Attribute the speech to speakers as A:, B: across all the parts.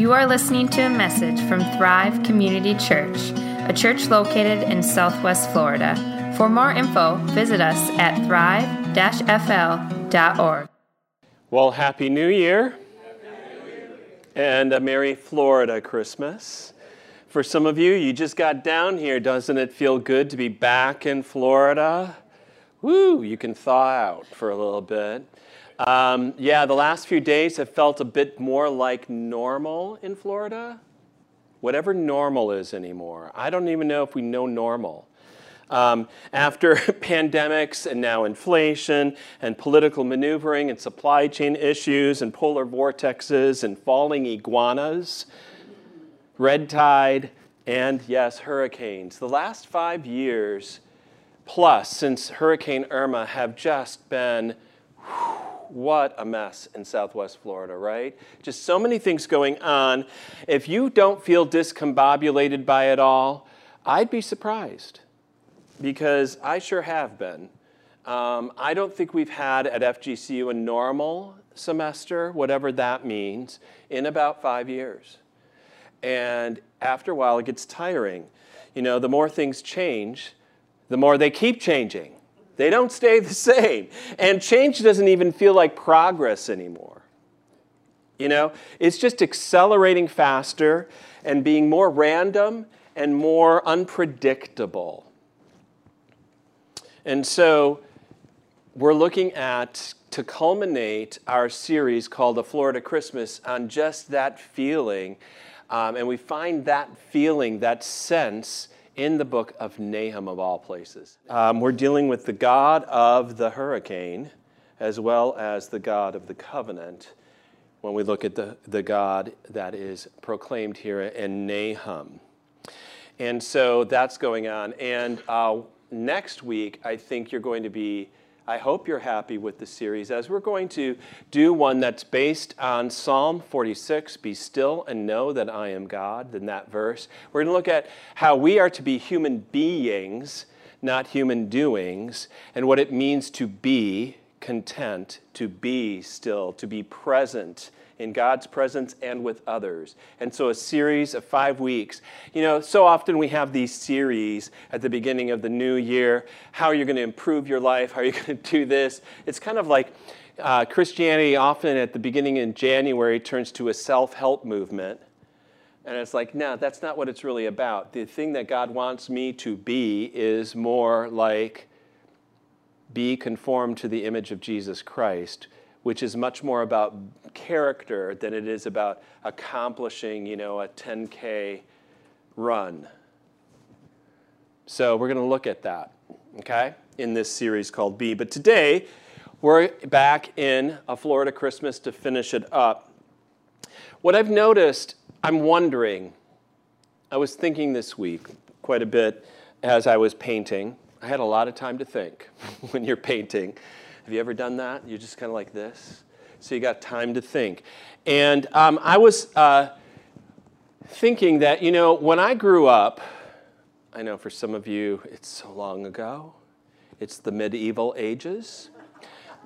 A: You are listening to a message from Thrive Community Church, a church located in Southwest Florida. For more info, visit us at thrive-fl.org.
B: Well, Happy New Year and a Merry Florida Christmas. For some of you, you just got down here. Doesn't it feel good to be back in Florida? Woo, you can thaw out for a little bit. Um, yeah, the last few days have felt a bit more like normal in Florida. Whatever normal is anymore. I don't even know if we know normal. Um, after pandemics and now inflation and political maneuvering and supply chain issues and polar vortexes and falling iguanas, red tide, and yes, hurricanes. The last five years plus since Hurricane Irma have just been. Whew, what a mess in Southwest Florida, right? Just so many things going on. If you don't feel discombobulated by it all, I'd be surprised because I sure have been. Um, I don't think we've had at FGCU a normal semester, whatever that means, in about five years. And after a while, it gets tiring. You know, the more things change, the more they keep changing. They don't stay the same. And change doesn't even feel like progress anymore. You know, it's just accelerating faster and being more random and more unpredictable. And so we're looking at to culminate our series called The Florida Christmas on just that feeling. Um, and we find that feeling, that sense, in the book of Nahum, of all places. Um, we're dealing with the God of the hurricane as well as the God of the covenant when we look at the, the God that is proclaimed here in Nahum. And so that's going on. And uh, next week, I think you're going to be I hope you're happy with the series as we're going to do one that's based on Psalm 46, Be still and know that I am God, in that verse. We're going to look at how we are to be human beings, not human doings, and what it means to be content, to be still, to be present in God's presence and with others. And so, a series of five weeks. You know, so often we have these series at the beginning of the new year. How are you going to improve your life? How are you going to do this? It's kind of like uh, Christianity, often at the beginning in January, turns to a self help movement. And it's like, no, that's not what it's really about. The thing that God wants me to be is more like be conformed to the image of Jesus Christ which is much more about character than it is about accomplishing, you know, a 10K run. So we're going to look at that, okay, in this series called B. But today, we're back in a Florida Christmas to finish it up. What I've noticed, I'm wondering, I was thinking this week quite a bit as I was painting. I had a lot of time to think when you're painting. Have you ever done that? You're just kind of like this. So you got time to think. And um, I was uh, thinking that, you know, when I grew up, I know for some of you it's so long ago, it's the medieval ages.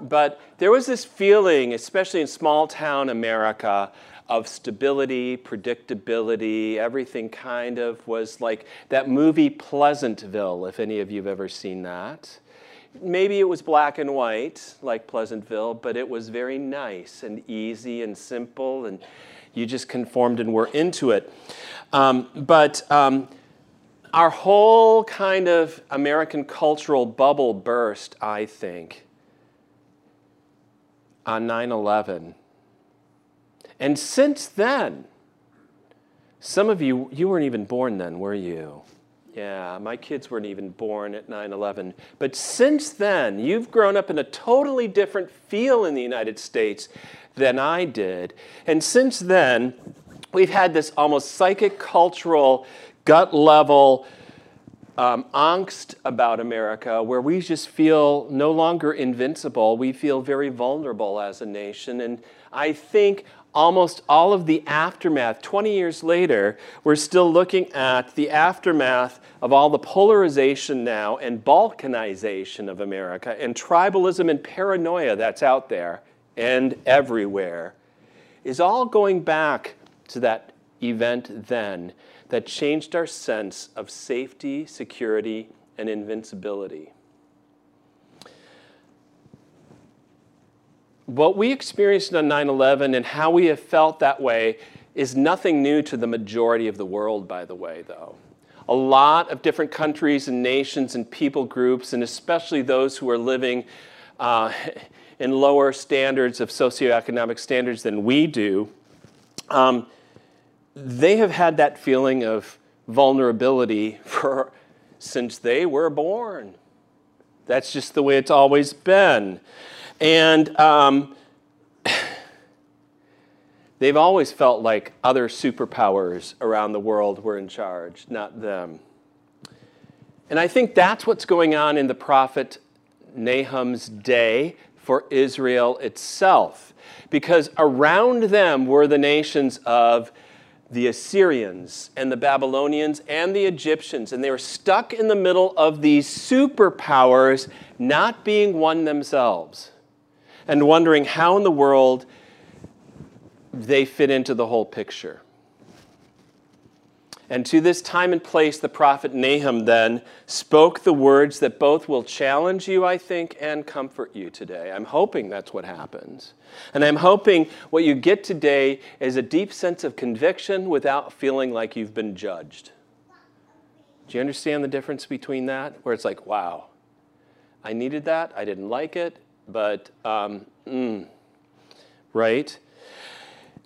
B: But there was this feeling, especially in small town America, of stability, predictability. Everything kind of was like that movie Pleasantville, if any of you have ever seen that maybe it was black and white like Pleasantville, but it was very nice and easy and simple, and you just conformed and were into it. Um, but um, our whole kind of American cultural bubble burst, I think, on 9 11. And since then, some of you, you weren't even born then, were you? Yeah, my kids weren't even born at 9 11. But since then, you've grown up in a totally different feel in the United States than I did. And since then, we've had this almost psychic cultural, gut level um, angst about America where we just feel no longer invincible. We feel very vulnerable as a nation. And I think almost all of the aftermath, 20 years later, we're still looking at the aftermath of all the polarization now and balkanization of America and tribalism and paranoia that's out there and everywhere is all going back to that event then that changed our sense of safety, security, and invincibility. What we experienced on 9 11 and how we have felt that way is nothing new to the majority of the world, by the way, though. A lot of different countries and nations and people groups, and especially those who are living uh, in lower standards of socioeconomic standards than we do, um, they have had that feeling of vulnerability for since they were born. That's just the way it's always been. And um, they've always felt like other superpowers around the world were in charge, not them. And I think that's what's going on in the prophet Nahum's day for Israel itself. Because around them were the nations of the Assyrians and the Babylonians and the Egyptians, and they were stuck in the middle of these superpowers not being one themselves and wondering how in the world they fit into the whole picture. And to this time and place, the prophet Nahum then spoke the words that both will challenge you, I think, and comfort you today. I'm hoping that's what happens. And I'm hoping what you get today is a deep sense of conviction without feeling like you've been judged. Do you understand the difference between that? Where it's like, wow, I needed that, I didn't like it, but, um, mm, right?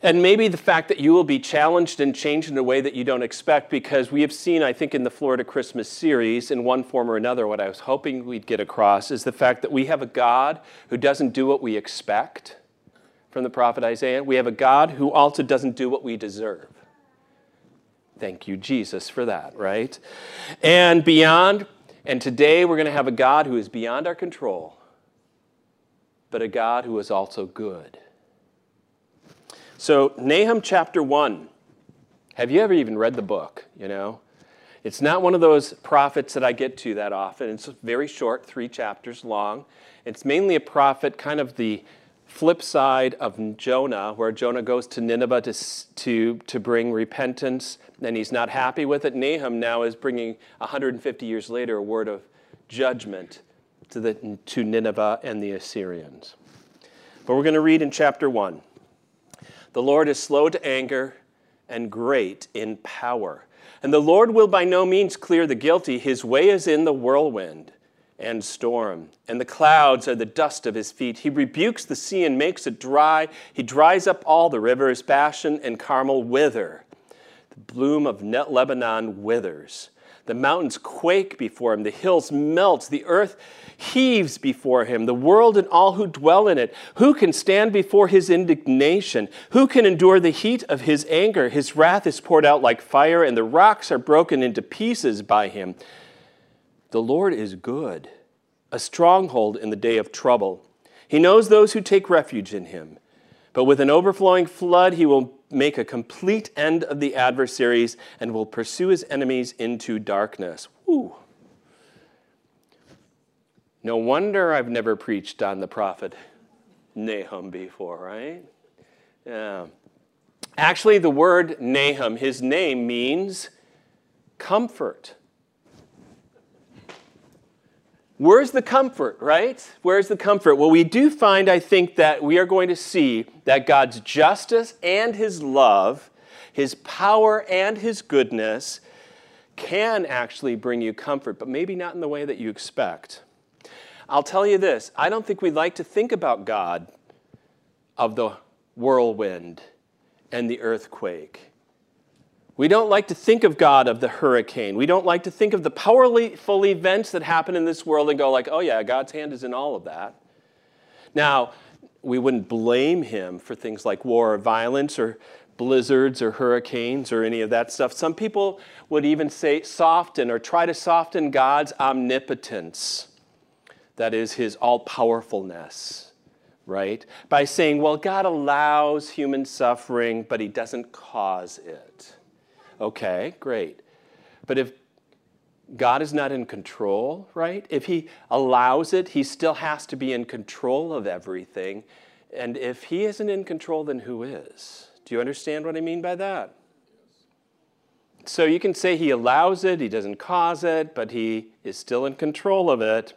B: And maybe the fact that you will be challenged and changed in a way that you don't expect, because we have seen, I think, in the Florida Christmas series, in one form or another, what I was hoping we'd get across is the fact that we have a God who doesn't do what we expect from the prophet Isaiah. We have a God who also doesn't do what we deserve. Thank you, Jesus, for that, right? And beyond, and today we're going to have a God who is beyond our control, but a God who is also good. So, Nahum chapter 1. Have you ever even read the book? You know, it's not one of those prophets that I get to that often. It's very short, three chapters long. It's mainly a prophet, kind of the flip side of Jonah, where Jonah goes to Nineveh to, to, to bring repentance, and he's not happy with it. Nahum now is bringing 150 years later a word of judgment to, the, to Nineveh and the Assyrians. But we're going to read in chapter 1. The Lord is slow to anger and great in power. And the Lord will by no means clear the guilty. His way is in the whirlwind and storm, and the clouds are the dust of his feet. He rebukes the sea and makes it dry. He dries up all the rivers. Bashan and Carmel wither. The bloom of Lebanon withers. The mountains quake before him, the hills melt, the earth heaves before him, the world and all who dwell in it. Who can stand before his indignation? Who can endure the heat of his anger? His wrath is poured out like fire, and the rocks are broken into pieces by him. The Lord is good, a stronghold in the day of trouble. He knows those who take refuge in him. But with an overflowing flood, he will make a complete end of the adversaries and will pursue his enemies into darkness. Woo. No wonder I've never preached on the prophet Nahum before, right? Yeah. Actually, the word Nahum, his name means comfort. Where's the comfort, right? Where's the comfort? Well, we do find, I think, that we are going to see that God's justice and his love, his power and his goodness can actually bring you comfort, but maybe not in the way that you expect. I'll tell you this I don't think we like to think about God of the whirlwind and the earthquake we don't like to think of God of the hurricane. We don't like to think of the powerful events that happen in this world and go like, "Oh yeah, God's hand is in all of that." Now, we wouldn't blame him for things like war or violence or blizzards or hurricanes or any of that stuff. Some people would even say soften or try to soften God's omnipotence. That is his all powerfulness, right? By saying, well, God allows human suffering, but he doesn't cause it. Okay, great. But if God is not in control, right? If He allows it, He still has to be in control of everything. And if He isn't in control, then who is? Do you understand what I mean by that? So you can say he allows it, he doesn't cause it, but he is still in control of it.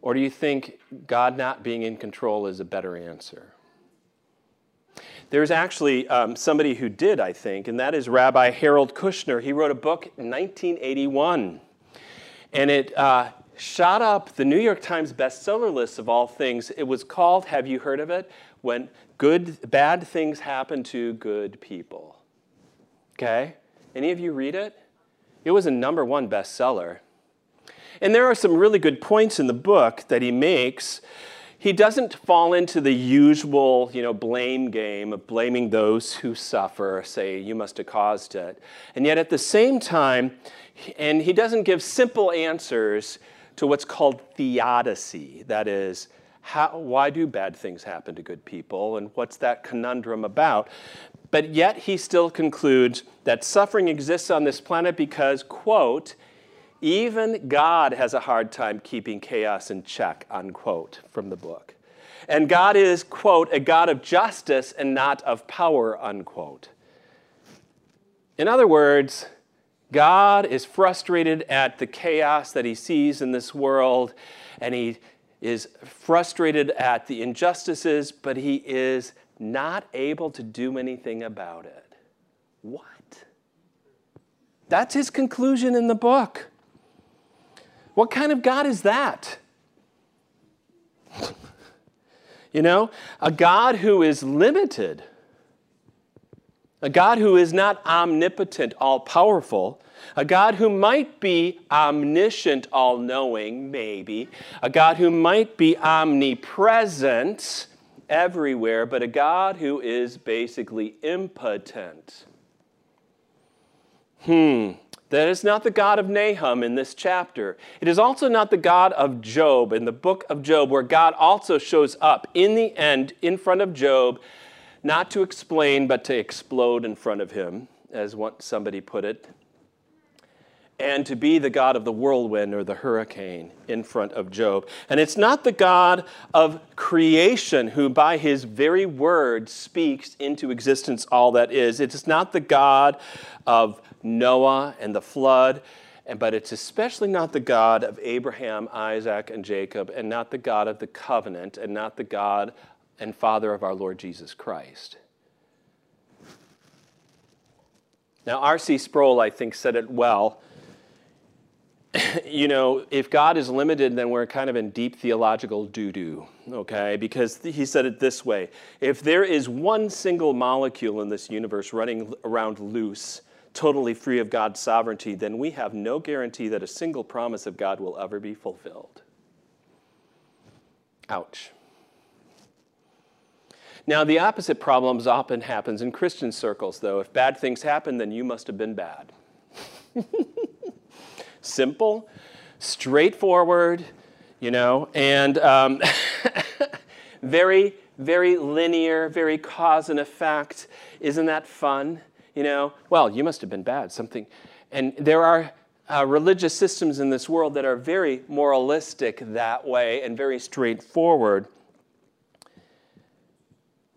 B: Or do you think God not being in control is a better answer? There's actually um, somebody who did, I think, and that is Rabbi Harold Kushner. He wrote a book in 1981, and it uh, shot up the New York Times bestseller list of all things. It was called, have you heard of it? When good, bad things happen to good people. Okay? Any of you read it? It was a number one bestseller. And there are some really good points in the book that he makes. He doesn't fall into the usual, you know, blame game of blaming those who suffer, say, you must have caused it. And yet at the same time, and he doesn't give simple answers to what's called theodicy. That is, how, why do bad things happen to good people, and what's that conundrum about? But yet he still concludes that suffering exists on this planet because, quote, even God has a hard time keeping chaos in check, unquote, from the book. And God is, quote, a God of justice and not of power, unquote. In other words, God is frustrated at the chaos that he sees in this world, and he is frustrated at the injustices, but he is not able to do anything about it. What? That's his conclusion in the book. What kind of God is that? you know, a God who is limited, a God who is not omnipotent, all powerful, a God who might be omniscient, all knowing, maybe, a God who might be omnipresent everywhere, but a God who is basically impotent. Hmm, that is not the God of Nahum in this chapter. It is also not the God of Job in the book of Job, where God also shows up in the end in front of Job, not to explain, but to explode in front of him, as somebody put it and to be the God of the whirlwind or the hurricane in front of Job. And it's not the God of creation who, by his very word, speaks into existence all that is. It is not the God of Noah and the flood. But it's especially not the God of Abraham, Isaac, and Jacob, and not the God of the covenant, and not the God and Father of our Lord Jesus Christ. Now, R.C. Sproul, I think, said it well you know, if God is limited, then we're kind of in deep theological doo doo, okay? Because he said it this way if there is one single molecule in this universe running around loose, totally free of God's sovereignty, then we have no guarantee that a single promise of God will ever be fulfilled. Ouch. Now, the opposite problems often happens in Christian circles, though. If bad things happen, then you must have been bad. simple, straightforward, you know, and um, very, very linear, very cause and effect. Isn't that fun? You know, well, you must have been bad, something. And there are uh, religious systems in this world that are very moralistic that way and very straightforward.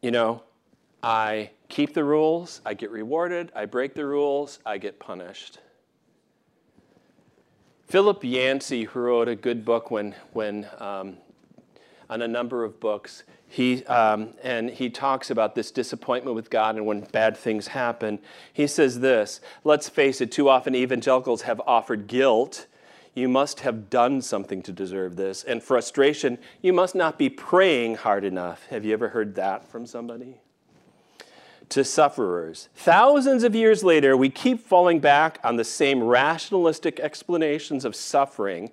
B: You know, I keep the rules, I get rewarded. I break the rules, I get punished. Philip Yancey, who wrote a good book when, when um, on a number of books, he, um, and he talks about this disappointment with God and when bad things happen. He says this Let's face it, too often evangelicals have offered guilt. You must have done something to deserve this. And frustration, you must not be praying hard enough. Have you ever heard that from somebody? to sufferers. Thousands of years later, we keep falling back on the same rationalistic explanations of suffering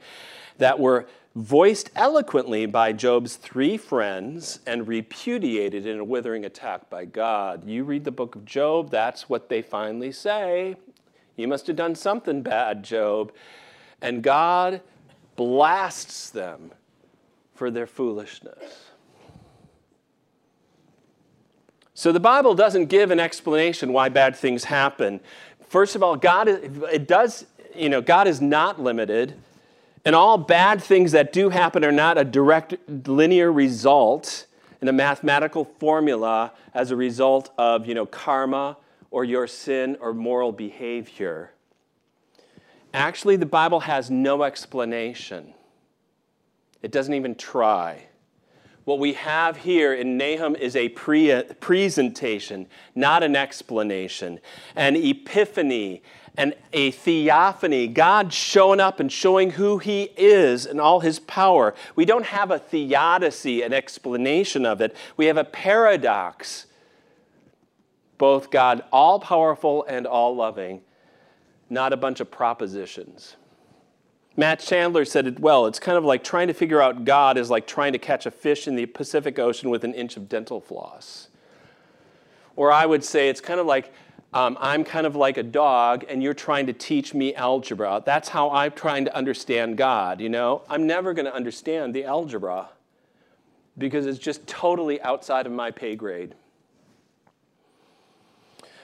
B: that were voiced eloquently by Job's three friends and repudiated in a withering attack by God. You read the book of Job, that's what they finally say. You must have done something bad, Job. And God blasts them for their foolishness. So the Bible doesn't give an explanation why bad things happen. First of all, God it does, you know, God is not limited, and all bad things that do happen are not a direct linear result. in a mathematical formula as a result of, you know, karma or your sin or moral behavior. Actually, the Bible has no explanation. It doesn't even try. What we have here in Nahum is a pre- presentation, not an explanation, an epiphany, and a theophany, God showing up and showing who He is and all His power. We don't have a theodicy, an explanation of it. We have a paradox. Both God all powerful and all loving, not a bunch of propositions. Matt Chandler said it well. It's kind of like trying to figure out God is like trying to catch a fish in the Pacific Ocean with an inch of dental floss. Or I would say it's kind of like um, I'm kind of like a dog and you're trying to teach me algebra. That's how I'm trying to understand God, you know? I'm never going to understand the algebra because it's just totally outside of my pay grade.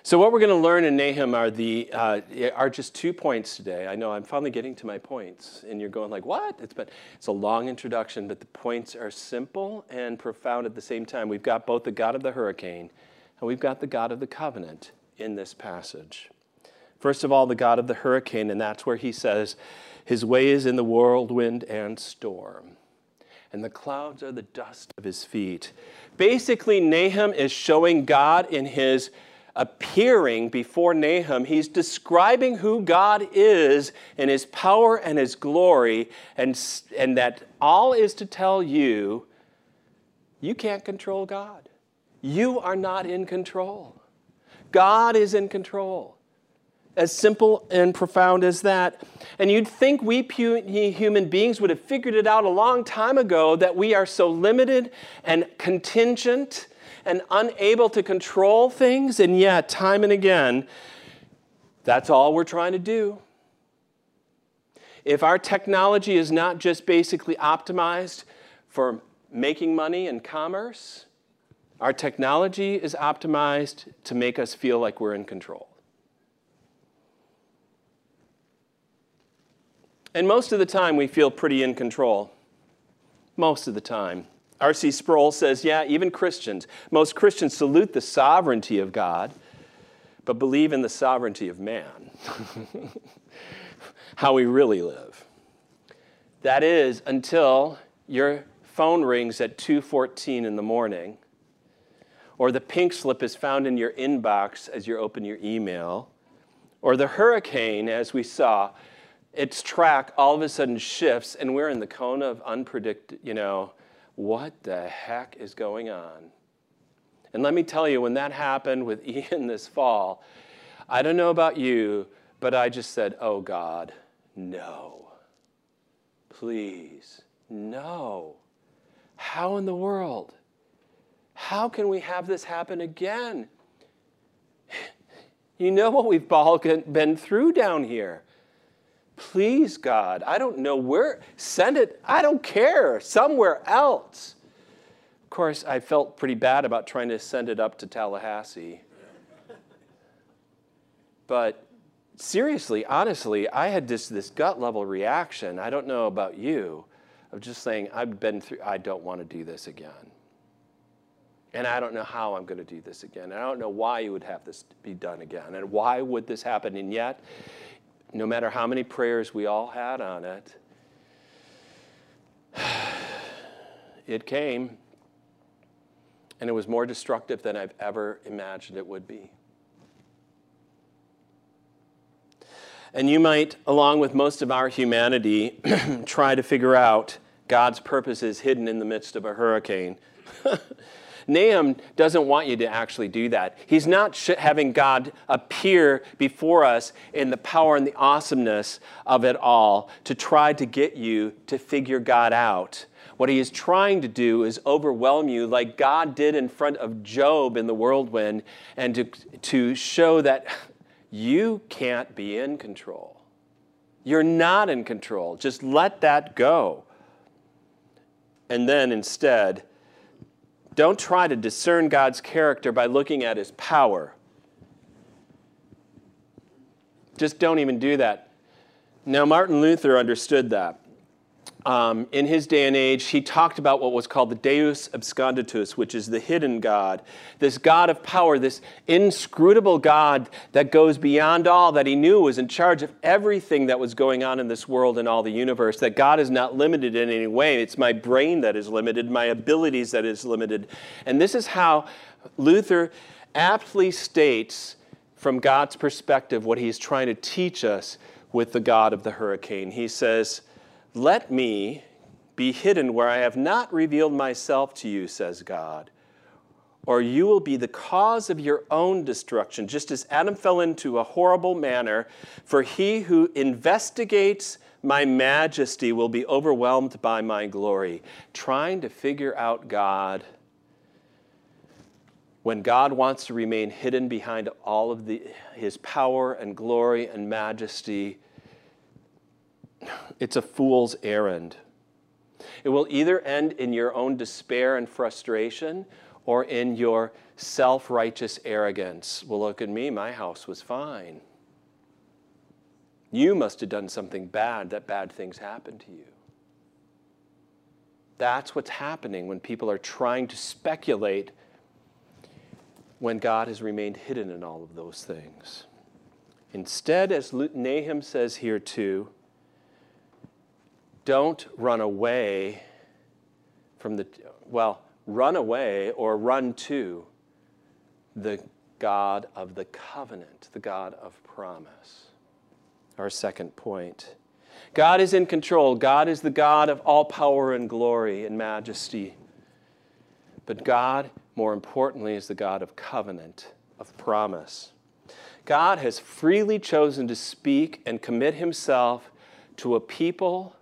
B: So, what we're going to learn in Nahum are, the, uh, are just two points today. I know I'm finally getting to my points, and you're going like, what? It's, been, it's a long introduction, but the points are simple and profound at the same time. We've got both the God of the hurricane and we've got the God of the covenant in this passage. First of all, the God of the hurricane, and that's where he says, His way is in the whirlwind and storm, and the clouds are the dust of his feet. Basically, Nahum is showing God in his appearing before Nahum. He's describing who God is in his power and his glory, and, and that all is to tell you you can't control God. You are not in control. God is in control. As simple and profound as that. And you'd think we human beings would have figured it out a long time ago that we are so limited and contingent and unable to control things, and yet, time and again, that's all we're trying to do. If our technology is not just basically optimized for making money and commerce, our technology is optimized to make us feel like we're in control. And most of the time, we feel pretty in control. Most of the time. R.C. Sproul says, yeah, even Christians, most Christians salute the sovereignty of God, but believe in the sovereignty of man. How we really live. That is until your phone rings at 2:14 in the morning or the pink slip is found in your inbox as you open your email, or the hurricane, as we saw, its track all of a sudden shifts, and we're in the cone of unpredicted, you know, what the heck is going on? And let me tell you, when that happened with Ian this fall, I don't know about you, but I just said, oh God, no. Please, no. How in the world? How can we have this happen again? You know what we've all been through down here. Please, God, I don't know where, send it, I don't care, somewhere else. Of course, I felt pretty bad about trying to send it up to Tallahassee. But seriously, honestly, I had just this gut level reaction. I don't know about you, of just saying, I've been through, I don't want to do this again. And I don't know how I'm going to do this again. And I don't know why you would have this be done again. And why would this happen? And yet, no matter how many prayers we all had on it, it came. And it was more destructive than I've ever imagined it would be. And you might, along with most of our humanity, try to figure out God's purposes hidden in the midst of a hurricane. Nahum doesn't want you to actually do that. He's not having God appear before us in the power and the awesomeness of it all to try to get you to figure God out. What he is trying to do is overwhelm you like God did in front of Job in the whirlwind and to, to show that you can't be in control. You're not in control. Just let that go. And then instead, don't try to discern God's character by looking at his power. Just don't even do that. Now, Martin Luther understood that. Um, in his day and age, he talked about what was called the Deus absconditus, which is the hidden God, this God of power, this inscrutable God that goes beyond all, that he knew was in charge of everything that was going on in this world and all the universe, that God is not limited in any way. It's my brain that is limited, my abilities that is limited. And this is how Luther aptly states, from God's perspective, what he's trying to teach us with the God of the hurricane. He says, let me be hidden where I have not revealed myself to you, says God, or you will be the cause of your own destruction, just as Adam fell into a horrible manner. For he who investigates my majesty will be overwhelmed by my glory. Trying to figure out God when God wants to remain hidden behind all of the, his power and glory and majesty it's a fool's errand. It will either end in your own despair and frustration or in your self righteous arrogance. Well, look at me, my house was fine. You must have done something bad that bad things happened to you. That's what's happening when people are trying to speculate when God has remained hidden in all of those things. Instead, as Nahum says here too, don't run away from the, well, run away or run to the God of the covenant, the God of promise. Our second point. God is in control. God is the God of all power and glory and majesty. But God, more importantly, is the God of covenant, of promise. God has freely chosen to speak and commit himself to a people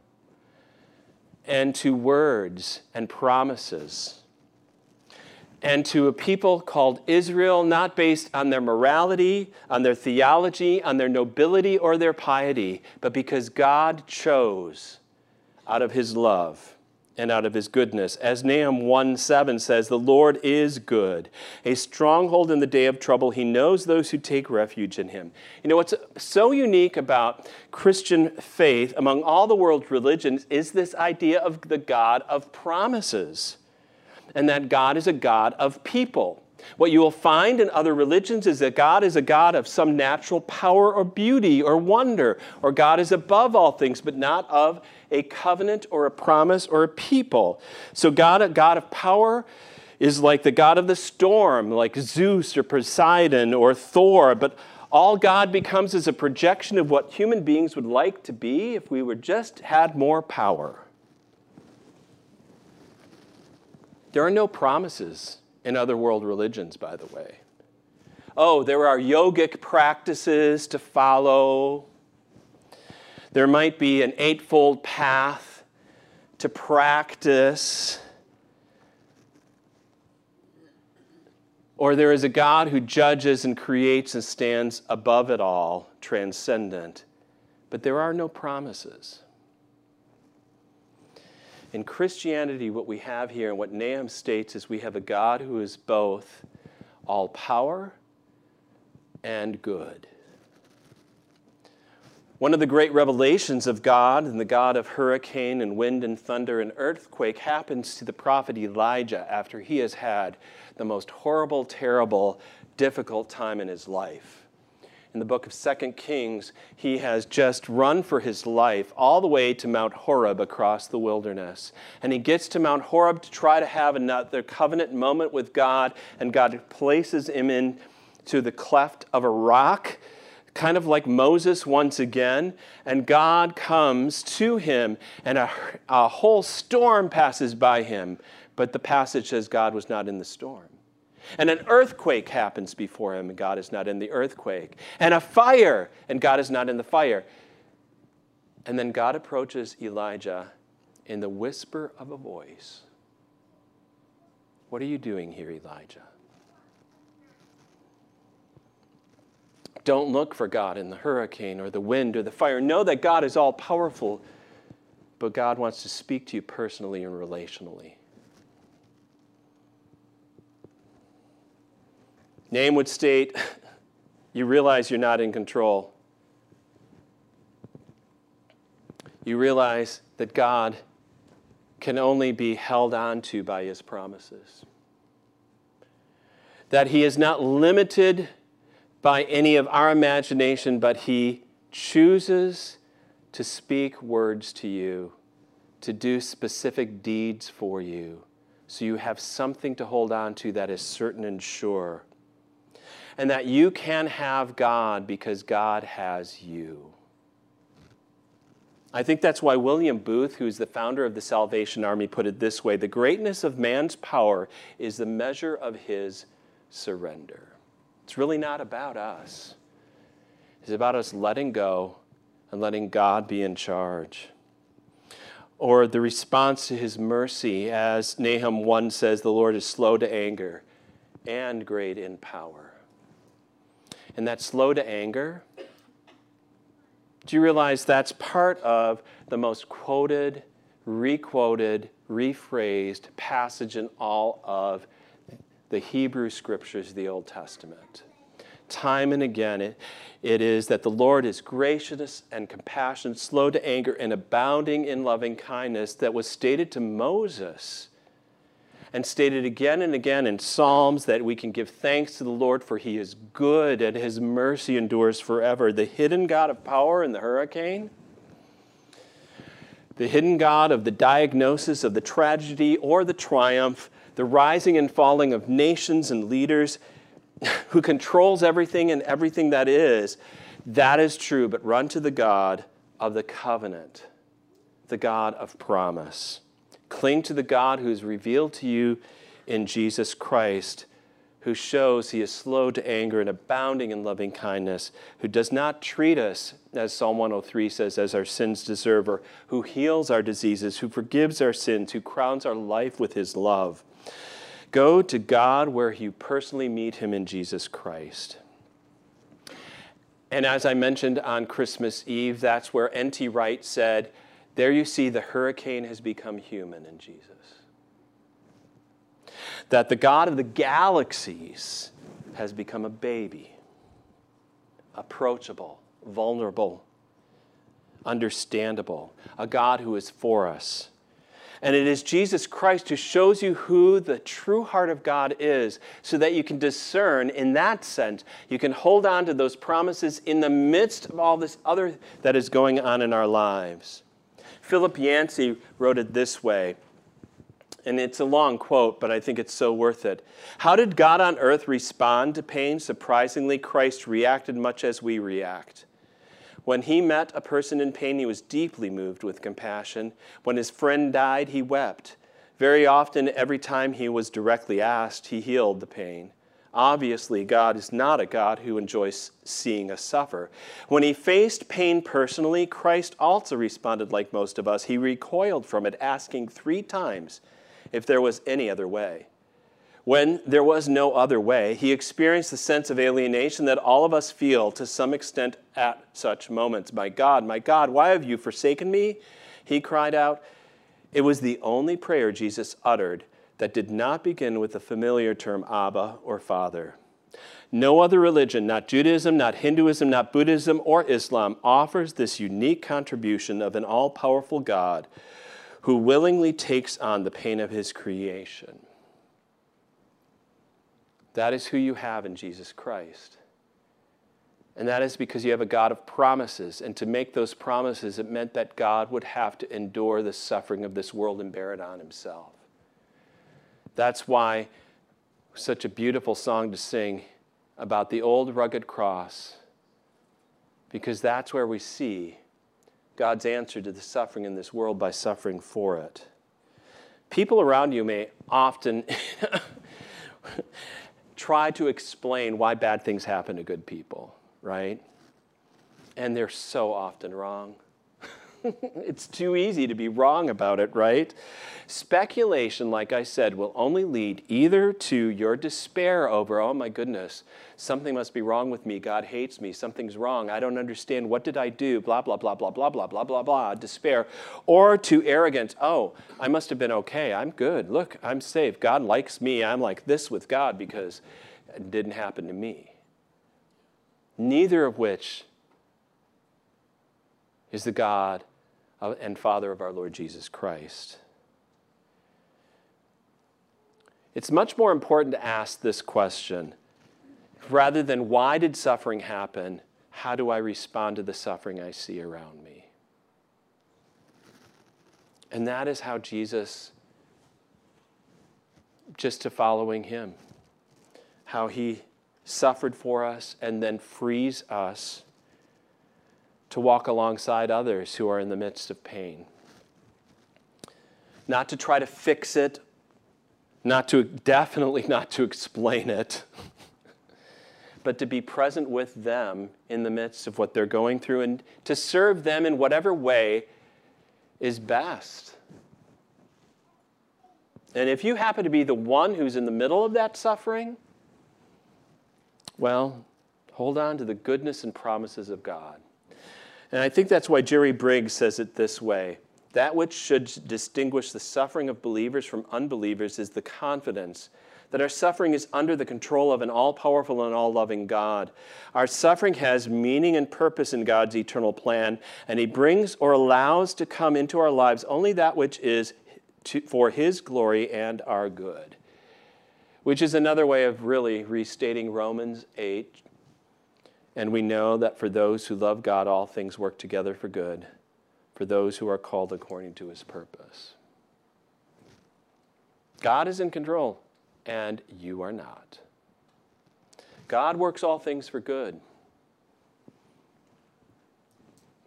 B: and to words and promises. And to a people called Israel, not based on their morality, on their theology, on their nobility, or their piety, but because God chose out of his love and out of his goodness. As Nahum 1 7 says, The Lord is good, a stronghold in the day of trouble. He knows those who take refuge in him. You know, what's so unique about Christian faith among all the world's religions is this idea of the God of promises, and that God is a God of people. What you will find in other religions is that God is a God of some natural power or beauty or wonder, or God is above all things, but not of a covenant or a promise or a people. So, God, a God of power, is like the God of the storm, like Zeus or Poseidon or Thor, but all God becomes is a projection of what human beings would like to be if we were just had more power. There are no promises in other world religions, by the way. Oh, there are yogic practices to follow. There might be an eightfold path to practice. Or there is a God who judges and creates and stands above it all, transcendent. But there are no promises. In Christianity, what we have here and what Nahum states is we have a God who is both all power and good. One of the great revelations of God and the God of hurricane and wind and thunder and earthquake happens to the prophet Elijah after he has had the most horrible, terrible, difficult time in his life in the book of Second Kings, he has just run for his life all the way to Mount Horeb across the wilderness. And he gets to Mount Horeb to try to have another covenant moment with God, and God places him into the cleft of a rock kind of like Moses once again, and God comes to him, and a, a, whole storm passes by him. But the passage says God was not in the storm. And an earthquake happens before him, and God is not in the earthquake. And a fire, and God is not in the fire. And then God approaches Elijah in the whisper of a voice. What are you doing here, Elijah? Don't look for God in the hurricane or the wind or the fire. Know that God is all powerful, but God wants to speak to you personally and relationally. Nahum would state, you realize you're not in control. You realize that God can only be held on to by his promises. That he is not limited by any of our imagination, but he chooses to speak words to you, to do specific deeds for you, so you have something to hold on to that is certain and sure. And that you can have God because God has you. I think that's why William Booth, who's the founder of the Salvation Army, put it this way The greatness of man's power is the measure of his surrender. It's really not about us, it's about us letting go and letting God be in charge. Or the response to his mercy, as Nahum 1 says, the Lord is slow to anger and great in power. And that slow to anger, do you realize that's part of the most quoted, requoted, rephrased passage in all of the Hebrew scriptures, the Old Testament? Time and again, it, it is that the Lord is gracious and compassionate, slow to anger, and abounding in loving kindness, that was stated to Moses and stated again and again in Psalms that we can give thanks to the Lord for he is good and his mercy endures forever. The hidden God of power in the hurricane, the hidden God of the diagnosis of the tragedy or the triumph, the rising and falling of nations and leaders, who controls everything and everything that is, that is true, but run to the God of the covenant, the God of promise. Cling to the God who is revealed to you in Jesus Christ, who shows he is slow to anger and abounding in loving kindness, who does not treat us, as Psalm 103 says, as our sins deserve, or who heals our diseases, who forgives our sins, who crowns our life with his love. Go to God where you personally meet him in Jesus Christ. And as I mentioned on Christmas Eve, that's where N.T. Wright said, There you see the hurricane has become human in Jesus. That the God of the galaxies has become a baby, approachable, vulnerable, understandable, a God who is for us and it is Jesus Christ who shows you who the true heart of God is so that you can discern in that sense. You can hold on to those promises in the midst of all this other that is going on in our lives. Philip Yancey wrote it this way, and it's a long quote, but I think it's so worth it. How did God on earth respond to pain? Surprisingly, Christ reacted much as we react. When he met a person in pain, he was deeply moved with compassion. When his friend died, he wept. Very often, every time he was directly asked, he healed the pain. Obviously, God is not a God who enjoys seeing us suffer. When he faced pain personally, Christ also responded like most of us. He recoiled from it, asking three times if there was any other way. When there was no other way, he experienced the sense of alienation that all of us feel to some extent at such moments. My God, my God, why have you forsaken me? He cried out. It was the only prayer Jesus uttered that did not begin with the familiar term Abba or Father. No other religion, not Judaism, not Hinduism, not Buddhism, or Islam, offers this unique contribution of an all powerful God who willingly takes on the pain of his creation. That is who you have in Jesus Christ. And that is because you have a God of promises. And to make those promises, it meant that God would have to endure the suffering of this world and bear it on himself. That's why such a beautiful song to sing about the old rugged cross, because that's where we see God's answer to the suffering in this world by suffering for it. People around you may often try to explain why bad things happen to good people, right? And they're so often wrong. it's too easy to be wrong about it, right? Speculation, like I said, will only lead either to your despair over, oh my goodness, something must be wrong with me. God hates me. Something's wrong. I don't understand. What did I do? Blah, blah, blah, blah, blah, blah, blah, blah, blah, despair. Or to arrogance, oh, I must have been okay. I'm good. Look, I'm safe. God likes me. I'm like this with God because it didn't happen to me. Neither of which is the God and Father of our Lord Jesus Christ. It's much more important to ask this question rather than why did suffering happen? How do I respond to the suffering I see around me? And that is how Jesus, just to following him, how he suffered for us and then frees us to walk alongside others who are in the midst of pain. Not to try to fix it not to definitely not to explain it but to be present with them in the midst of what they're going through and to serve them in whatever way is best and if you happen to be the one who's in the middle of that suffering well hold on to the goodness and promises of god and i think that's why jerry bridges says it this way that which should distinguish the suffering of believers from unbelievers is the confidence that our suffering is under the control of an all powerful and all loving God. Our suffering has meaning and purpose in God's eternal plan, and He brings or allows to come into our lives only that which is to, for His glory and our good. Which is another way of really restating Romans 8. And we know that for those who love God, all things work together for good for those who are called according to his purpose. God is in control, and you are not. God works all things for good.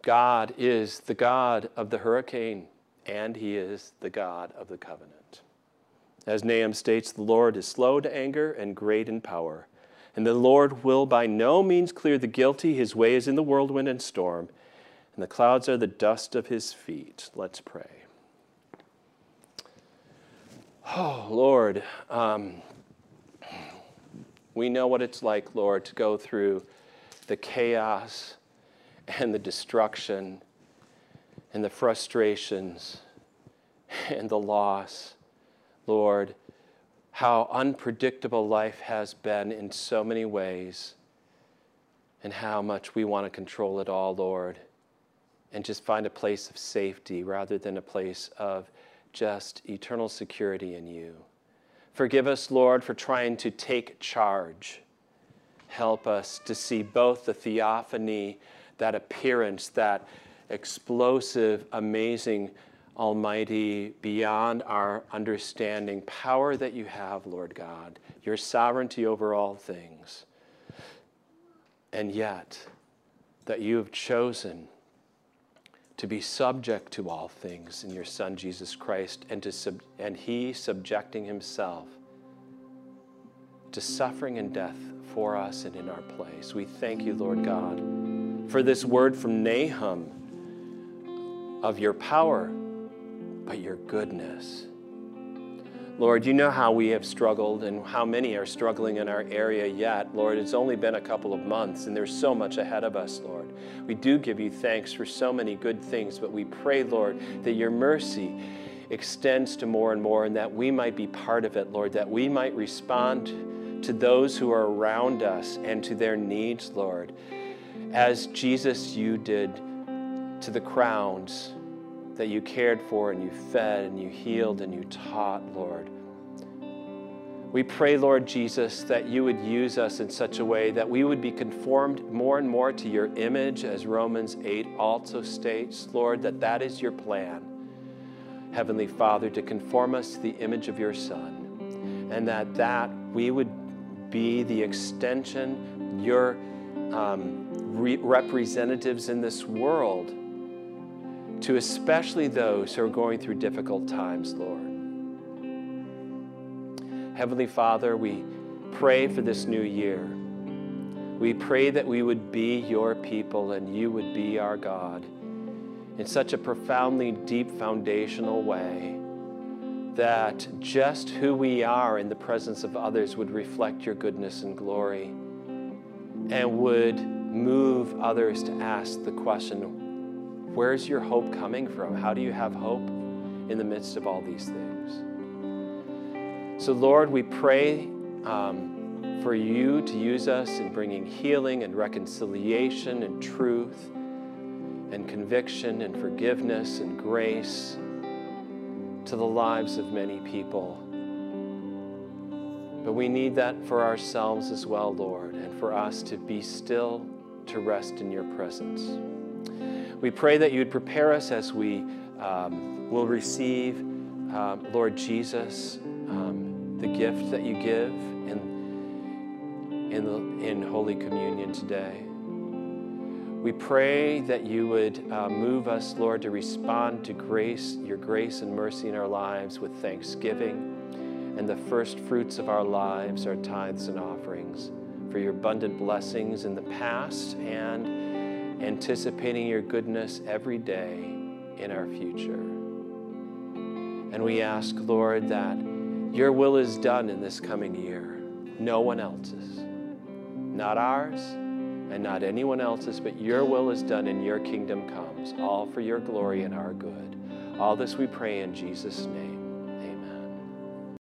B: God is the God of the hurricane, and he is the God of the covenant. As Nahum states, the Lord is slow to anger and great in power. And the Lord will by no means clear the guilty. His way is in the whirlwind and storm and the clouds are the dust of his feet. Let's pray. Oh, Lord, um, we know what it's like, Lord, to go through the chaos and the destruction and the frustrations and the loss. Lord, how unpredictable life has been in so many ways, and how much we want to control it all, Lord and just find a place of safety rather than a place of just eternal security in you. Forgive us, Lord, for trying to take charge. Help us to see both the theophany, that appearance, that explosive, amazing, almighty, beyond our understanding power that you have, Lord God, your sovereignty over all things. And yet, that you have chosen to be subject to all things in your Son Jesus Christ, and, to sub- and He subjecting Himself to suffering and death for us and in our place. We thank you, Lord God, for this word from Nahum of your power, but your goodness. Lord, you know how we have struggled and how many are struggling in our area yet. Lord, it's only been a couple of months and there's so much ahead of us, Lord. We do give you thanks for so many good things, but we pray, Lord, that your mercy extends to more and more and that we might be part of it, Lord, that we might respond to those who are around us and to their needs, Lord, as Jesus, you did to the crowns that you cared for and you fed and you healed and you taught, Lord. We pray, Lord Jesus, that you would use us in such a way that we would be conformed more and more to your image, as Romans 8 also states, Lord, that that is your plan, Heavenly Father, to conform us to the image of your Son, and that that we would be the extension, your um, re- representatives in this world to especially those who are going through difficult times, Lord. Heavenly Father, we pray for this new year. We pray that we would be your people and you would be our God in such a profoundly deep foundational way that just who we are in the presence of others would reflect your goodness and glory and would move others to ask the question Where's your hope coming from? How do you have hope in the midst of all these things? So, Lord, we pray um, for you to use us in bringing healing and reconciliation and truth and conviction and forgiveness and grace to the lives of many people. But we need that for ourselves as well, Lord, and for us to be still, to rest in your presence. We pray that you would prepare us as we um, will receive, um, Lord Jesus, um, the gift that you give in, in, the, in Holy Communion today. We pray that you would uh, move us, Lord, to respond to grace, your grace and mercy in our lives with thanksgiving and the first fruits of our lives, our tithes and offerings, for your abundant blessings in the past and anticipating your goodness every day in our future. And we ask, Lord, that your will is done in this coming year, no one else's, not ours and not anyone else's, but your will is done and your kingdom comes, all for your glory and our good. All this we pray in Jesus' name.